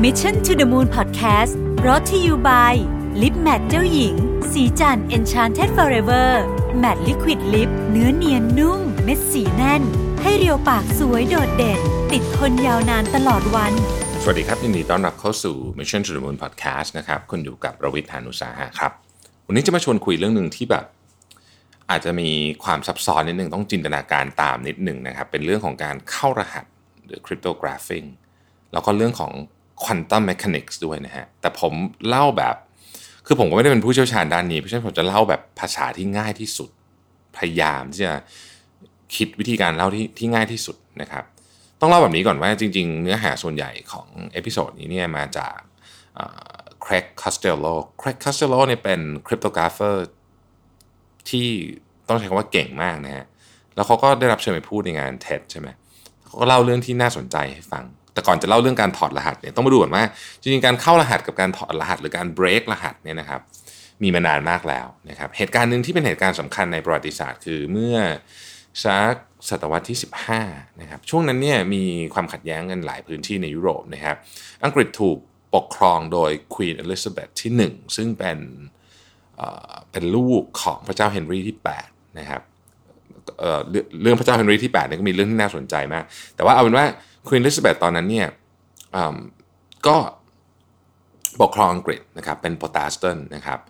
Mission to the Moon Podcast รอ t ธออยู่ by ลิปแมทเจ้าหญิง สีจัน Enchanted Forever Matte Liquid Lip เนื้อเนียนนุ่ม เม็ดสีแน่น ให้เรียวปากสวยโดดเด่น ติดทนยาวนานตลอดวัน สวัสดีครับยินดีต้อนรับเข้าสู่ Mission to the Moon Podcast นะครับคุณอยู่กับประวิทยานุสาหะครับ วันนี้จะมาชวนคุยเรื่องหนึ่งที่แบบอาจจะมีความซับซ้อนนิดหนึ่งต้องจินตนาการตามนิดหนึ่งนะครับ เป็นเรื่องของการเข้ารหัสหรือ cryptography แล้วก็เรื่องของ quantum mechanics ด้วยนะฮะ แต่ผมเล่าแบบ คือผมก็ไม่ได้เป็นผู้เชี่ยวชาญด้านนี้ เพราะฉะนั้นผมจะเล่าแบบภาษาที่ง่ายที่สุด พยายามที่จะคิดวิธีการเล่าที่ที่ง่ายที่สุดนะครับ ต้องเล่าแบบนี้ก่อนว่าจริง ๆ เนื้อหาส่วนใหญ่ของ episode นี้เนี่ยมาจาก Craig Costello Craig Costello เนี่ยเป็น cryptographer ที่ต้องใช้คำว่าเก่งมากนะฮะ แล้วเขาก็ได้รับเชิญไปพูดในงานเท็ดใช่ไหมเขาก็เล่าเรื่องที่น่าสนใจให้ฟัง แต่ก่อนจะเล่าเรื่องการถอดรหัสเนี่ยต้องมาดูก่อนว่าจริงๆการเข้ารหัสกับการถอดรหัส หรือการเบรกรหัสเนี่ยนะครับมีมานานมากแล้วนะครับเหตุการณ์หนึ่งที่เป็นเหตุการณ์สำคัญในประวัติศาสตร์ คือเมื่อสักศตวรรษที่ 15นะครับช่วงนั้นเนี่ยมีความขัดแย้งกันหลายพื้นที่ในยุโรปนะครับอังกฤษถูกปกครองโดยควีนอลิซาเบธที่ 1 ซึ่งเป็นเป็นลูกของพระเจ้าเฮนรี่ที่8นะครับเรื่องพระเจ้าเฮนรี่ที่8เนี่ยก็มีเรื่องที่น่าสนใจมาก แต่ว่าเอาเป็นว่า Queen Elizabeth ตอนนั้นเนี่ยก็ปกครองอังกฤษนะครับเป็นโปรเตสแตนต์นะครับ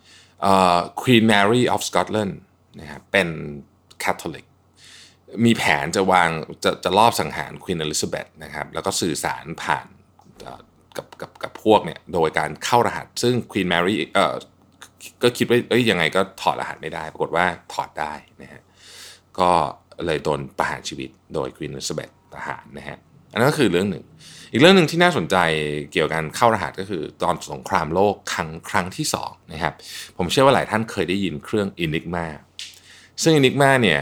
Queen Mary of Scotland นะครับเป็นคาทอลิกมีแผนจะวางจะจะลอบสังหาร Queen Elizabeth นะครับแล้วก็สื่อสารผ่านกับกับกับพวกเนี่ยโดยการเข้ารหัส ซึ่ง Queen Mary เอ่อก็คิดว่าเอ้ยยังไงก็ถอดรหัสไม่ได้ ปรากฏว่าถอดได้นะฮะก็เลยโดนประหารชีวิตโดยควีนอลิซาเบธทหารนะฮะ อันนั้นก็คือเรื่องหนึ่ง อีกเรื่องหนึ่งที่น่าสนใจเกี่ยวกับการเข้ารหัสก็คือตอนสงครามโลกครั้งครั้งที่2นะครับ ผมเชื่อว่าหลายท่านเคยได้ยินเครื่อง Enigma ซึ่ง Enigma เนี่ย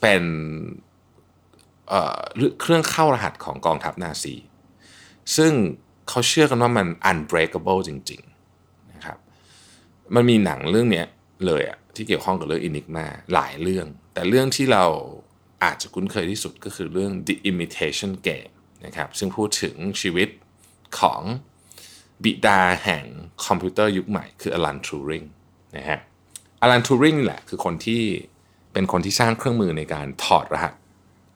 เป็นเเครื่องเข้ารหัสของกองทัพนาซี ซึ่งเขาเชื่อกันว่ามัน unbreakable จริงๆนะครับ มันมีหนังเรื่องนี้เลยอะที่เกี่ยวข้องกับเรื่อง Enigma หลายเรื่อง แต่เรื่องที่เราอาจจะคุ้นเคยที่สุดก็คือเรื่อง The Imitation Game นะครับซึ่งพูดถึงชีวิตของบิดาแห่งคอมพิวเตอร์ยุคใหม่คืออลันทูริงนะฮะอลันทูริงแหละคือคนที่เป็นคนที่สร้างเครื่องมือในการถอดรหัส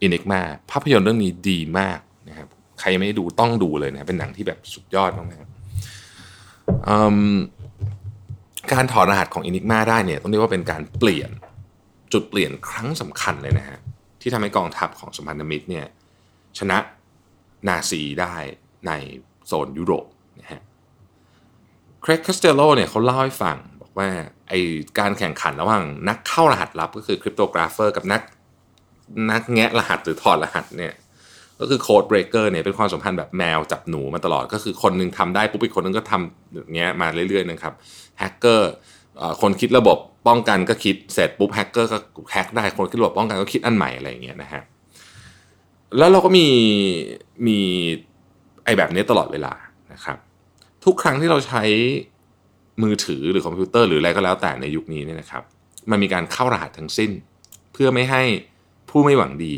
Enigma ภาพยนตร์เรื่องนี้ดีมากนะครับใครไม่ดูต้องดูเลยนะเป็นหนังที่แบบสุดยอดมากๆการถอดรหัสของ Enigma ได้เนี่ยต้องเรียกว่าเป็นการเปลี่ยนจุดเปลี่ยนครั้งสำคัญเลยนะฮะที่ทำให้กองทัพของสัมพันธมิตรเนี่ยชนะ นาซีได้ในโซนยุโรปนะฮะ Craig Costello เนี่ยเขาเล่าให้ฟังบอกว่าไอการแข่งขันระหว่างนักเข้ารหัสลับก็คือ cryptographer กับนักนักแงะรหัสหรือถอดรหัสเนี่ยก็คือ codebreaker เนี่ยเป็นความสัมพันธ์แบบแมวจับหนูมาตลอดก็คือคนนึงทำได้ปุ๊บอีกคนนึงก็ทำอย่างเงี้ยมาเรื่อยๆนะครับแฮกเกอร์คนคิดระบบป้องกันก็คิดเสร็จปุ๊บแฮกเกอร์ก็แฮกได้คนคิดระบบป้องกันก็คิดอันใหม่อะไรอย่างเงี้ยนะฮะ แล้วเราก็มีมีไอแบบนี้ตลอดเวลานะครับ ทุกครั้งที่เราใช้มือถือหรือคอมพิวเตอร์หรืออะไรก็แล้วแต่ในยุคนี้เนี่ยนะครับ มันมีการเข้ารหัสทั้งสิ้น เพื่อไม่ให้ผู้ไม่หวังดี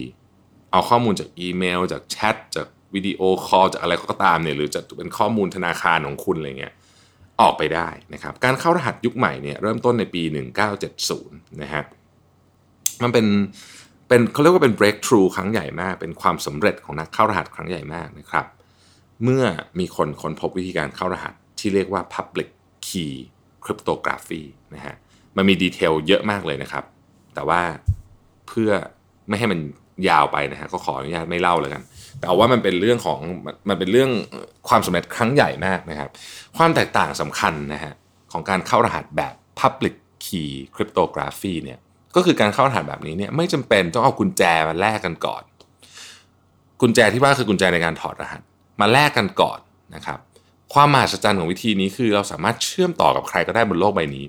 เอาข้อมูลจากอีเมล จากแชทจากวิดีโอคอลจากอะไรก็ตามเนี่ยหรือจะเป็นข้อมูลธนาคารของคุณอะไรเงี้ยออกไปได้นะครับ การเข้ารหัสยุคใหม่เนี่ยเริ่มต้นในปี 1970 นะฮะมันเป็น เป็นเขาเรียกว่าเป็น breakthrough ครั้งใหญ่มาก เป็นความสำเร็จของนักเข้ารหัสครั้งใหญ่มากนะครับ เมื่อมีคนค้นพบวิธีการเข้ารหัสที่เรียกว่า public key cryptography นะฮะมันมีดีเทลเยอะมากเลยนะครับ แต่ว่าเพื่อไม่ให้มันยาวไปนะฮะก็ขออนุญาตไม่เล่าเลยกัน แต่เอาว่ามันเป็นเรื่องของมันเป็นเรื่องความสำเร็จครั้งใหญ่มากนะครับ ความแตกต่างสำคัญนะฮะของการเข้ารหัสแบบ Public Key Cryptography เนี่ย ก็คือการเข้ารหัสแบบนี้เนี่ยไม่จำเป็นต้องเอากุญแจมาแลกกันก่อน กุญแจที่ว่าคือกุญแจในการถอดรหัส มาแลกกันก่อนนะครับ ความมหัศจรรย์ของวิธีนี้คือเราสามารถเชื่อมต่อกับใครก็ได้บนโลกใบนี้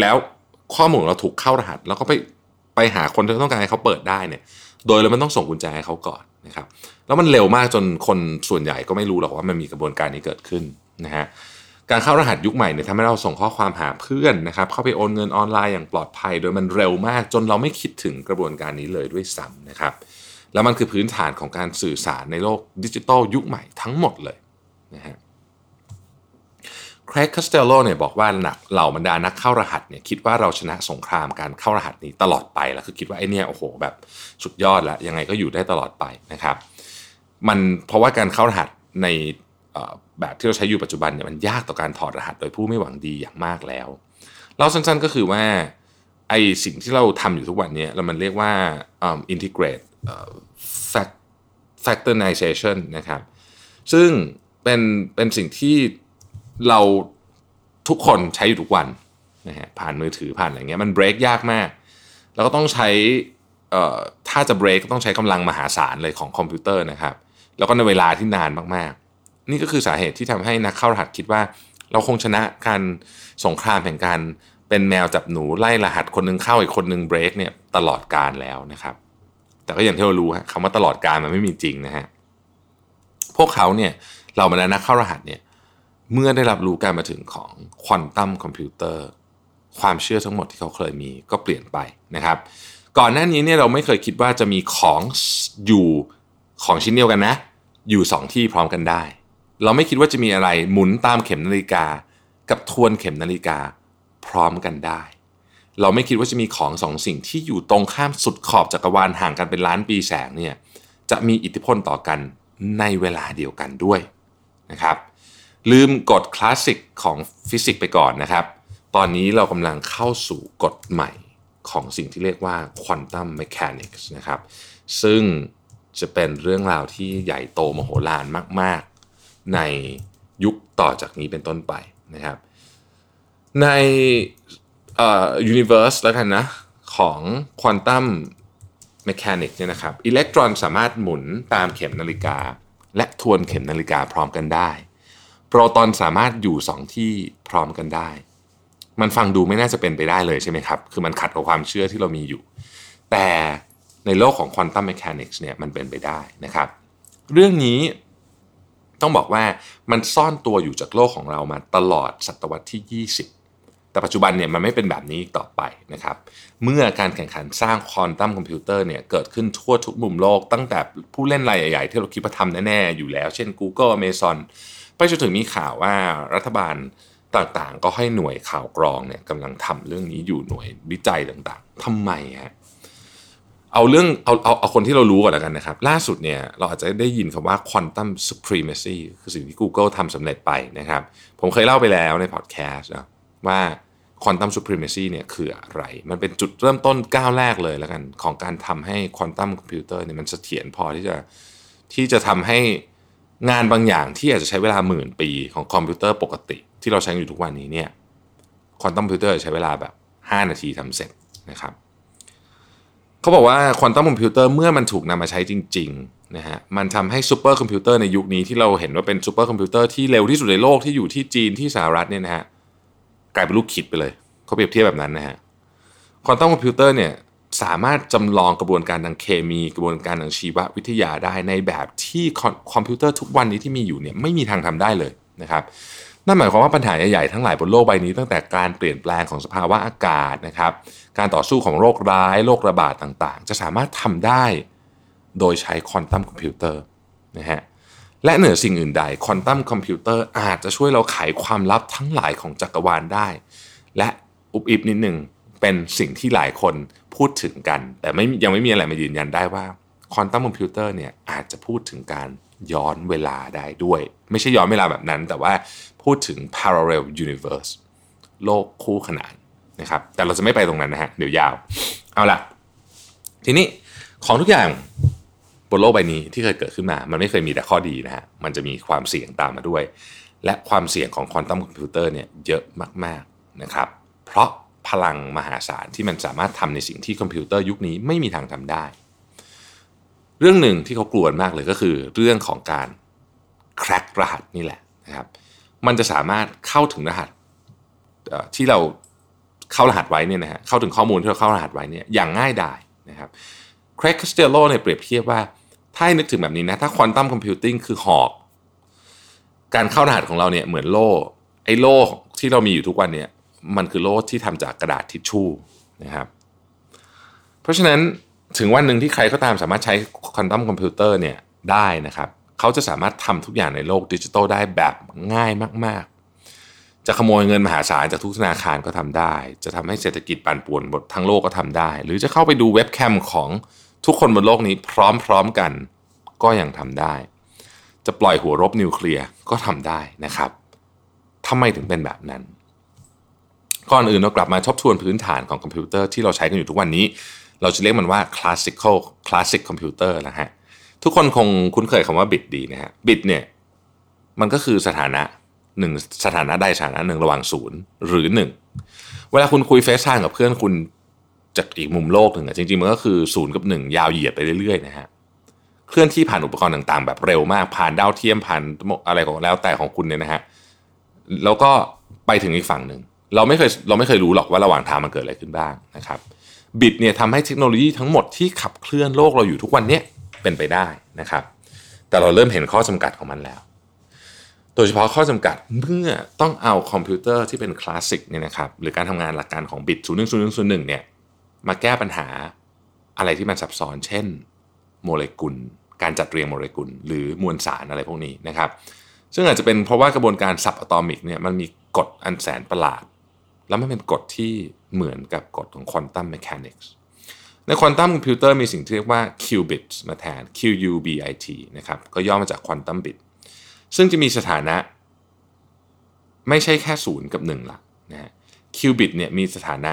แล้วข้อมูลเราถูกเข้ารหัส แล้วก็ไปไปหาคนที่ต้องการให้เขาเปิดได้เนี่ย โดยเราไม่ต้องส่งกุญแจให้เขาก่อนนะครับ แล้วมันเร็วมากจนคนส่วนใหญ่ก็ไม่รู้หรอกว่ามันมีกระบวนการนี้เกิดขึ้นนะฮะ การเข้ารหัสยุคใหม่เนี่ยทำให้เราส่งข้อความหาเพื่อนนะครับเข้าไปโอนเงินออนไลน์อย่างปลอดภัย โดยมันเร็วมากจนเราไม่คิดถึงกระบวนการนี้เลยด้วยซ้ำนะครับแล้วมันคือพื้นฐานของการสื่อสารในโลกดิจิทัลยุคใหม่ทั้งหมดเลยนะฮะครกคาสเตลโลเนี่ยบอกว่าเหล่าบรรดานักเข้ารหัสเนี่ยคิดว่าเราชนะสงครามการเข้ารหัสนี้ตลอดไปแล้วคือคิดว่าไอ้นี่โอ้โหแบบสุดยอดล้วยังไงก็อยู่ได้ตลอดไปนะครับ มันเพราะว่าการเข้ารหัสใน แบบที่เราใช้อยู่ปัจจุบันเนี่ยมันยากต่อการถอดรหัสโดยผู้ไม่หวังดีอย่างมากแล้ว เราสั้นๆก็คือว่าไอสิ่งที่เราทำอยู่ทุกวันนี้เรามันเรียกว่า um, integrate uh, factorization นะครับ ซึ่งเป็นเป็นสิ่งที่เราทุกคนใช้อยู่ทุกวันนะฮะผ่านมือถือผ่านอะไรเงี้ยมันเบรกยากมาก แล้วก็ต้องใช้ถ้าจะเบรกก็ต้องใช้กำลังมหาศาลเลยของคอมพิวเตอร์นะครับ แล้วก็ในเวลาที่นานมาก นี่ก็คือสาเหตุที่ทำให้นักเข้ารหัสคิดว่าเราคงชนะการสงครามแห่งการเป็นแมวจับหนูไล่รหัสคนนึงเข้าอีกคนนึงเบรกเนี่ยตลอดการแล้วนะครับ แต่ก็อย่างที่เรารู้คำว่าตลอดการมันไม่มีจริงนะฮะพวกเขาเนี่ยเรามานักเข้ารหัสเนี่ยเมื่อได้รับรู้การมาถึงของควอนตัมคอมพิวเตอร์ความเชื่อทั้งหมดที่เขาเคยมีก็เปลี่ยนไปนะครับ ก่อนหน้านี้เนี่ยเราไม่เคยคิดว่าจะมีของอยู่ของชิ้นเดียวกันนะ อยู่สองที่พร้อมกันได้ เราไม่คิดว่าจะมีอะไรหมุนตามเข็มนาฬิกา กับทวนเข็มนาฬิกาพร้อมกันได้ เราไม่คิดว่าจะมีของสองสิ่งที่อยู่ตรงข้ามสุดขอบจักรวาลห่างกันเป็นล้านปีแสงเนี่ยจะมีอิทธิพลต่อกันในเวลาเดียวกันด้วยนะครับลืมกฎคลาสสิกของฟิสิกส์ไปก่อนนะครับ ตอนนี้เรากำลังเข้าสู่กฎใหม่ของสิ่งที่เรียกว่า quantum mechanics นะครับ ซึ่งจะเป็นเรื่องราวที่ใหญ่โตมโหฬารมาก ในยุคต่อจากนี้เป็นต้นไปนะครับ ในเออ universe แล้วกันนะของ quantum mechanics เนี่ยนะครับอิเล็กตรอนสามารถหมุนตามเข็มนาฬิกา และทวนเข็มนาฬิกาพร้อมกันได้ โปรตอนสามารถอยู่สองที่พร้อมกันได้ มันฟังดูไม่น่าจะเป็นไปได้เลยใช่ไหมครับ คือมันขัดกับความเชื่อที่เรามีอยู่ แต่ในโลกของ quantum mechanics เนี่ยมันเป็นไปได้นะครับ เรื่องนี้ ต้องบอกว่ามันซ่อนตัวอยู่จากโลกของเรามาตลอดศตวรรษที่ 20 แต่ปัจจุบันเนี่ยมันไม่เป็นแบบนี้ต่อไปนะครับ เมื่อการแข่งขันสร้างควอนตัมคอมพิวเตอร์เนี่ยเกิดขึ้นทั่วทุกมุมโลก ตั้งแต่ผู้เล่นรายใหญ่ๆที่เราคิดว่าทำแน่ๆอยู่แล้ว เช่น Google Amazon ไปจนถึงมีข่าวว่ารัฐบาลต่างๆ ก็ให้หน่วยข่าวกรองเนี่ยกำลังทำเรื่องนี้อยู่หน่วยวิจัยต่างๆทำไมฮะ เอาเรื่องเอาเอาเอาคนที่เรารู้ก่อนแล้วกันนะครับ ล่าสุดเนี่ยเราอาจจะได้ยินคำว่า quantum supremacy คือสิ่งที่ Google ทำสำเร็จไปนะครับ ผมเคยเล่าไปแล้วในพอดแคสต์นะว่า quantum supremacy เนี่ยคืออะไร มันเป็นจุดเริ่มต้นก้าวแรกเลยแล้วกัน ของการทำให้ quantum computer เนี่ยมันเสถียรพอที่จะที่จะทำให้งานบางอย่างที่อาจจะใช้เวลาหมื่นปีของคอมพิวเตอร์ปกติ ที่เราใช้อยู่ทุกวันนี้เนี่ยควอนตัมคอมพิวเตอร์ใช้เวลาแบบ 5 นาทีทำเสร็จนะครับ เขาบอกว่าควอนตัมคอมพิวเตอร์เมื่อมันถูกนำมาใช้จริงๆนะฮะมันทำให้ซูเปอร์คอมพิวเตอร์ในยุคนี้ที่เราเห็นว่าเป็นซูเปอร์คอมพิวเตอร์ที่เร็วที่สุดในโลกที่อยู่ที่จีนที่สหรัฐเนี่ยนะฮะกลายเป็นลูกคิดไปเลยเขาเปรียบเทียบแบบนั้นนะฮะควอนตัมคอมพิวเตอร์เนี่ยสามารถจำลองกระบวนการทางเคมี กระบวนการทางชีววิทยาได้ในแบบที่คอมพิวเตอร์ทุกวันนี้ที่มีอยู่เนี่ยไม่มีทางทำได้เลยนะครับ นั่นหมายความว่าปัญหาใหญ่ๆทั้งหลายบนโลกใบนี้ ตั้งแต่การเปลี่ยนแปลงของสภาวะอากาศนะครับ การต่อสู้ของโรคร้ายโรคระบาดต่างๆ จะสามารถทำได้โดยใช้ควอนตัมคอมพิวเตอร์นะฮะและเหนือสิ่งอื่นใดควอนตัมคอมพิวเตอร์อาจจะช่วยเราไขความลับทั้งหลายของจักรวาลได้ และอุบอิบนิดหนึ่งเป็นสิ่งที่หลายคนพูดถึงกัน แต่ไม่ยังไม่มีอะไรมายืนยันได้ว่าควอนตัมคอมพิวเตอร์เนี่ยอาจจะพูดถึงการ ย้อนเวลาได้ด้วย ไม่ใช่ย้อนเวลาแบบนั้น แต่ว่าพูดถึง parallel universe โลกคู่ขนานนะครับ แต่เราจะไม่ไปตรงนั้นนะฮะ เดี๋ยวยาว เอาละทีนี้ของทุกอย่างบนโลกใบนี้ที่เคยเกิดขึ้นมา มันไม่เคยมีแต่ข้อดีนะฮะ มันจะมีความเสี่ยงตามมาด้วย และความเสี่ยงของควอนตัมคอมพิวเตอร์เนี่ยเยอะมากๆนะครับ เพราะพลังมหาศาลที่มันสามารถทำในสิ่งที่คอมพิวเตอร์ยุคนี้ไม่มีทางทำได้ เรื่องหนึ่งที่เขากลัวมากเลยก็คือ เรื่องของการ crack รหัสนี่แหละนะครับ มันจะสามารถเข้าถึงรหัสที่เราเข้ารหัสไว้เนี่ยนะฮะเข้าถึงข้อมูลที่เราเข้ารหัสไว้เนี่ยอย่างง่ายดายนะครับ Craig Costello เนี่ยเปรียบเทียบว่า ถ้าให้นึกถึงแบบนี้นะ ถ้า quantum computing คือหอก การเข้ารหัสของเราเนี่ยเหมือนโล่ไอ้โล่ที่เรามีอยู่ทุกวันเนี่ยมันคือโล่ที่ทำจากกระดาษทิชชู่นะครับ เพราะฉะนั้น ถึงวันหนึ่งที่ใครก็ตามสามารถใช้ควอนตัมคอมพิวเตอร์เนี่ยได้นะครับเขาจะสามารถทำทุกอย่างในโลกดิจิทัลได้แบบง่ายมาก ๆ จะขโมยเงินมหาศาลจากทุกธนาคารก็ทำได้ จะทำให้เศรษฐกิจปั่นป่วนหมดทั้งโลกก็ทำได้ หรือจะเข้าไปดูเว็บแคมของทุกคนบนโลกนี้พร้อม ๆ กันก็ยังทำได้ จะปล่อยหัวรบนิวเคลียร์ก็ทำได้นะครับทำไมถึงเป็นแบบนั้นก่อนอื่นเรากลับมาทบทวนพื้นฐานของคอมพิวเตอร์ที่เราใช้กันอยู่ทุกวันนี้ เราจะเรียกมันว่า classical classic computer นะฮะ ทุกคนคงคุ้นเคยคำว่าบิตดีนะฮะบิตเนี่ยมันก็คือสถานะหนึ่งสถานะใดสถานะหนึ่งระหว่างศูนย์หรือหนึ่งเวลาคุณคุย FaceTime กับเพื่อนคุณจากอีกมุมโลกหนึ่งอะจริงๆ มันก็คือศูนย์กับหนึ่งยาวเหยียดไปเรื่อยๆนะฮะเคลื่อนที่ผ่านอุปกรณ์ต่างๆ แบบเร็วมากผ่านดาวเทียมผ่านอะไรของแล้วแต่ของคุณเนี่ยนะฮะแล้วก็ไปถึงอีกฝั่งหนึ่งเราไม่เคยเราไม่เคยรู้หรอกว่าระหว่างทางมันเกิดอะไรขึ้นบ้างนะครับ บิตเนี่ยทำให้เทคโนโลยีทั้งหมดที่ขับเคลื่อนโลกเราอยู่ทุกวันนี้เป็นไปได้นะครับ แต่เราเริ่มเห็นข้อจำกัดของมันแล้ว โดยเฉพาะข้อจำกัดเมื่อต้องเอาคอมพิวเตอร์ที่เป็นคลาสสิกเนี่ยนะครับหรือการทำงานหลักการของบิต0 1 0 1 0 1เนี่ยมาแก้ปัญหาอะไรที่มันซับซ้อน เช่นโมเลกุล การจัดเรียงโมเลกุล หรือมวลสารอะไรพวกนี้นะครับ ซึ่งอาจจะเป็นเพราะว่ากระบวนการ subatomic เนี่ยมันมีกฎอันแสนประหลาด แล้วมันเป็นกฎที่เหมือนกับกฎของ quantum mechanics ในควอนตัมคอมพิวเตอร์มีสิ่งที่เรียกว่า qubit มาแทน qubit นะครับก็ย่อมาจาก quantum bit ซึ่งจะมีสถานะ ไม่ใช่แค่ศูนย์กับหนึ่งละนะฮะ qubit เนี่ยมีสถานะ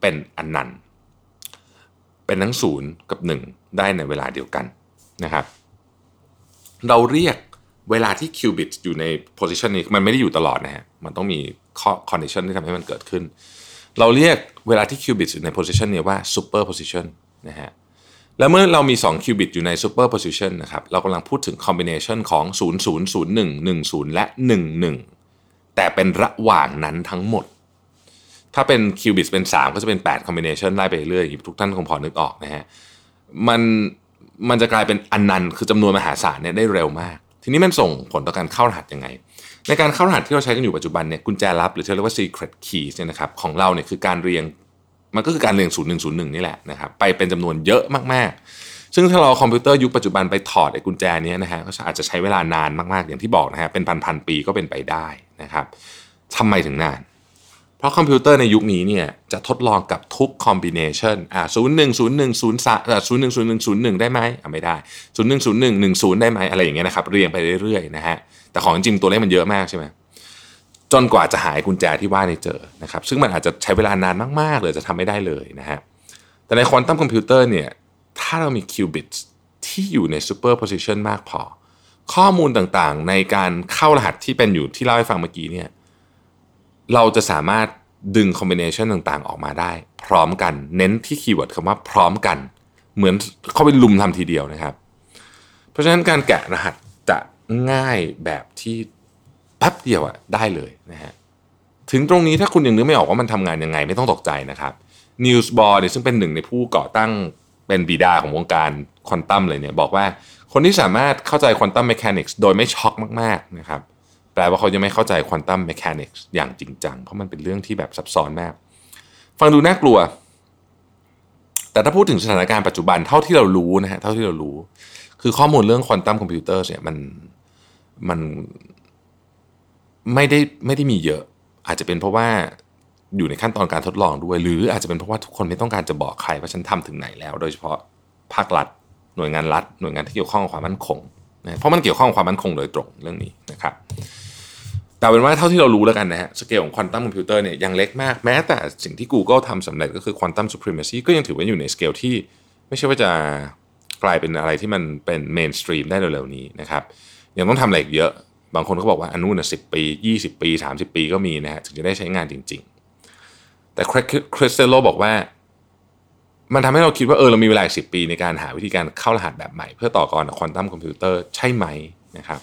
เป็นอนันต์เป็นทั้งศูนย์กับหนึ่งได้ในเวลาเดียวกันนะครับ เราเรียกเวลาที่ qubit อยู่ใน position นี้มันไม่ได้อยู่ตลอดนะฮะมันต้องมี ข้อ condition ที่ทำให้มันเกิดขึ้น เราเรียกเวลาที่ qubit อยู่ใน position นี้ว่า superposition นนะฮะแล้วเมื่อเรามี2 qubit อยู่ใน superposition นนะครับเรากำลังพูดถึง combination ของ 0 0 0 1 1 0 และ 1 1 แต่เป็นระหว่างนั้นทั้งหมด ถ้าเป็น qubit เป็น 3 ก็จะเป็น8 combination ไล่ไปเรื่อยๆทุกท่านคงพอนึกออกนะฮะมันมันจะกลายเป็นอนันต์คือจำนวนมหาศาลเนี่ยได้เร็วมาก ทีนี้มันส่งผลต่อการเข้ารหัสยังไง ในการเข้ารหัสที่เราใช้กันอยู่ปัจจุบันเนี่ยกุญแจลับหรือที่เรียกว่า secret keys เนี่ยนะครับของเราเนี่ยคือการเรียงมันก็คือการเรียง 0 1 0 1 นี่แหละนะครับไปเป็นจำนวนเยอะมากๆ ซึ่งถ้าเราคอมพิวเตอร์ยุคปัจจุบันไปถอดไอ้กุญแจนี้นะฮะก็อาจจะใช้เวลานานมากๆอย่างที่บอกนะฮะเป็นพันๆปีก็เป็นไปได้นะครับทำไมถึงนาน เพราะคอมพิวเตอร์ในยุคนี้เนี่ยจะทดลองกับทุก combination อ่าศูนย์หนึ่งศูนย์หนึ่งศูนย์สามศูนย์หนึ่งศูนย์หนึ่งศูนย์หนึ่งได้ไหมอ่าไม่ได้ศูนย์หนึ่งศูนย์หนึ่งหนึ่งศูนย์ได้ไหมอะไรอย่างเงี้ยนะครับเรียงไปเรื่อยๆนะฮะแต่ของจริงตัวเลขมันเยอะมากใช่ไหมจนกว่าจะหากุญแจที่ว่าเนี่ยเจอนะครับซึ่งมันอาจจะใช้เวลานานมากๆเลยจะทำไม่ได้เลยนะฮะแต่ในควอนตัมคอมพิวเตอร์เนี่ยถ้าเรามี qubit ที่อยู่ใน superposition มากพอ ข้อมูลต่างๆ ในการเข้ารหัสที่เป็นอยู่ที่เล่าให้ฟังเมื่อกี้เนี่ย เราจะสามารถดึง combination ต่างๆ ออกมาได้ พร้อมกันเน้นที่ keyword คำว่าพร้อมกัน เหมือนเข้าไปรุมทำทีเดียวนะครับ เพราะฉะนั้นการแกะรหัสจะง่ายแบบที่แป๊บเดียวอะได้เลยนะฮะถึงตรงนี้ถ้าคุณยังนึกไม่ออกว่ามันทำงานยังไงไม่ต้องตกใจนะครับ Niels Bohr เนี่ยซึ่งเป็นหนึ่งในผู้ก่อตั้งเป็นบิดาของวงการควอนตัมเลยเนี่ยบอกว่าคนที่สามารถเข้าใจ quantum mechanics โดยไม่ช็อกมากๆนะครับ แปลว่าเขายังไม่เข้าใจ quantum mechanics อย่างจริงจัง เพราะมันเป็นเรื่องที่แบบซับซ้อนมาก ฟังดูน่ากลัว แต่ถ้าพูดถึงสถานการณ์ปัจจุบันเท่าที่เรารู้นะฮะเท่าที่เรารู้ คือข้อมูลเรื่องควอนตัมคอมพิวเตอร์เนี่ยมันมันไม่ได้ไม่ได้มีเยอะ อาจจะเป็นเพราะว่าอยู่ในขั้นตอนการทดลองด้วย หรืออาจจะเป็นเพราะว่าทุกคนไม่ต้องการจะบอกใครว่าฉันทำถึงไหนแล้ว โดยเฉพาะภาครัฐหน่วยงานรัฐหน่วยงานที่เกี่ยวข้องกับความมั่นคงนะเพราะมันเกี่ยวข้องกับความมั่นคงโดยตรงเรื่องนี้นะครับ แต่เอาเป็นว่าเท่าที่เรารู้แล้วกันนะฮะสเกลของควอนตัมคอมพิวเตอร์เนี่ยยังเล็กมากแม้แต่สิ่งที่ Google ทำสำเร็จก็คือ quantum supremacy ก็ยังถือว่าอยู่ในสเกลที่ ไม่ใช่ว่าจะกลายเป็นอะไรที่มันเป็น mainstream ได้เร็วๆนี้นะครับยังต้องทำอะไรอีกเยอะ บางคนก็บอกว่าอันนู้นสิบปี 20 ปี 30 ปีก็มีนะฮะถึงจะได้ใช้งานจริง ๆ แต่คริสเตโลบอกว่า มันทำให้เราคิดว่าเออเรามีเวลาสิบปีในการหาวิธีการเข้ารหัสแบบใหม่ เพื่อต่อกรกับควอนตัมคอมพิวเตอร์ใช่ไหมนะครับ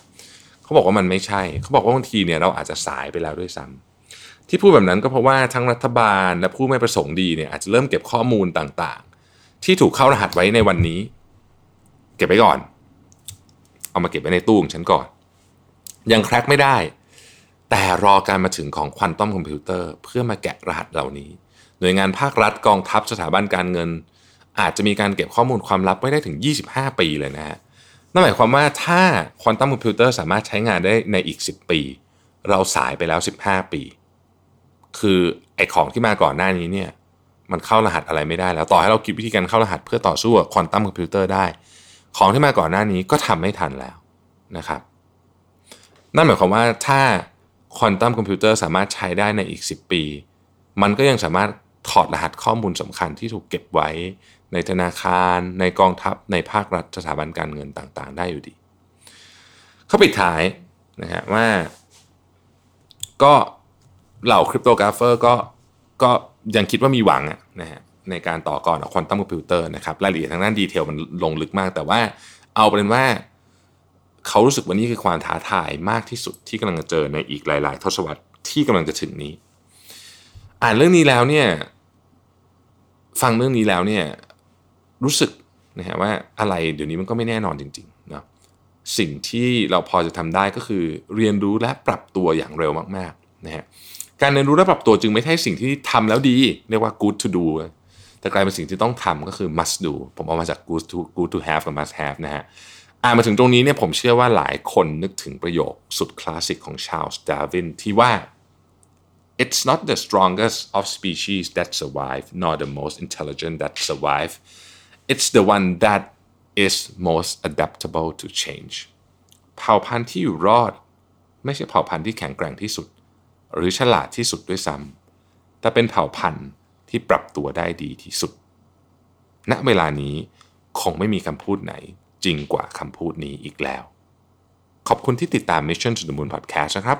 เขาบอกว่ามันไม่ใช่ เขาบอกว่าบางทีเนี่ยเราอาจจะสายไปแล้วด้วยซ้ำที่พูดแบบนั้นก็เพราะว่าทั้งรัฐบาลและผู้ไม่ประสงค์ดีเนี่ยอาจจะเริ่มเก็บข้อมูลต่างๆ ที่ถูกเข้ารหัสไว้ในวันนี้ เก็บไว้ก่อน เอามาเก็บไว้ในตู้ของฉันก่อน ยัง crack ไม่ได้ แต่รอการมาถึงของควอนตัมคอมพิวเตอร์เพื่อมาแกะรหัสเหล่านี้ หน่วยงานภาครัฐกองทัพสถาบันการเงิน อาจจะมีการเก็บข้อมูลความลับไว้ได้ถึง 25 ปีเลยนะฮะ นั่นหมายความว่าถ้าควอนตัมคอมพิวเตอร์สามารถใช้งานได้ในอีก 10 ปี เราสายไปแล้ว 15 ปี คือไอของที่มาก่อนหน้านี้เนี่ยมันเข้ารหัสอะไรไม่ได้แล้วต่อให้เราคิดวิธีการเข้ารหัสเพื่อต่อสู้กับควอนตัมคอมพิวเตอร์ได้ ของที่มาก่อนหน้านี้ก็ทำไม่ทันแล้วนะครับ นั่นหมายความว่าถ้าควอนตัมคอมพิวเตอร์สามารถใช้ได้ในอีก 10 ปี มันก็ยังสามารถถอดรหัสข้อมูลสำคัญที่ถูกเก็บไว้ ในธนาคาร ในกองทัพ ในภาครัฐสถาบันการเงินต่างๆ ได้อยู่ดี เขาปิดท้ายนะฮะว่า ก็เหล่า cryptographer ก็ก็ยังคิดว่ามีหวังนะฮะในการต่อกรกับควอนตัมคอมพิวเตอร์นะครับรายละเอียดทางด้าน detail มันลงลึกมาก แต่ว่าเอาเป็นว่าเขารู้สึกว่านี่คือความท้าทายมากที่สุดที่กำลังจะเจอในอีกหลาย ๆ ทศวรรษที่กำลังจะถึงนี้ อ่านเรื่องนี้แล้วเนี่ย ฟังเรื่องนี้แล้วเนี่ย รู้สึกนะฮะว่าอะไรเดี๋ยวนี้มันก็ไม่แน่นอนจริงๆนะสิ่งที่เราพอจะทำได้ก็คือเรียนรู้และปรับตัวอย่างเร็วมากๆนะฮะการเรียนรู้และปรับตัวจึงไม่ใช่สิ่งที่ทำแล้วดีเรียกว่า good to do แต่กลายเป็นสิ่งที่ต้องทำก็คือ must do ผมเอามาจาก good to good to have กับ must have นะฮะอ่านมาถึงตรงนี้เนี่ยผมเชื่อว่าหลายคนนึกถึงประโยคสุดคลาสสิกของชาลส์ดาวินที่ว่า it's not the strongest of species that survive nor the most intelligent that survive it's the one that is most adaptable to change เผ่าพันธุ์ที่อยู่รอด ไม่ใช่เผ่าพันธุ์ที่แข็งแกร่งที่สุด หรือฉลาดที่สุดด้วยซ้ำแต่เป็นเผ่าพันธุ์ที่ปรับตัวได้ดีที่สุด ณ เวลานี้คงไม่มีคำพูดไหน จริงกว่าคำพูดนี้อีกแล้ว ขอบคุณที่ติดตาม Mission to the Moon Podcast นะครับ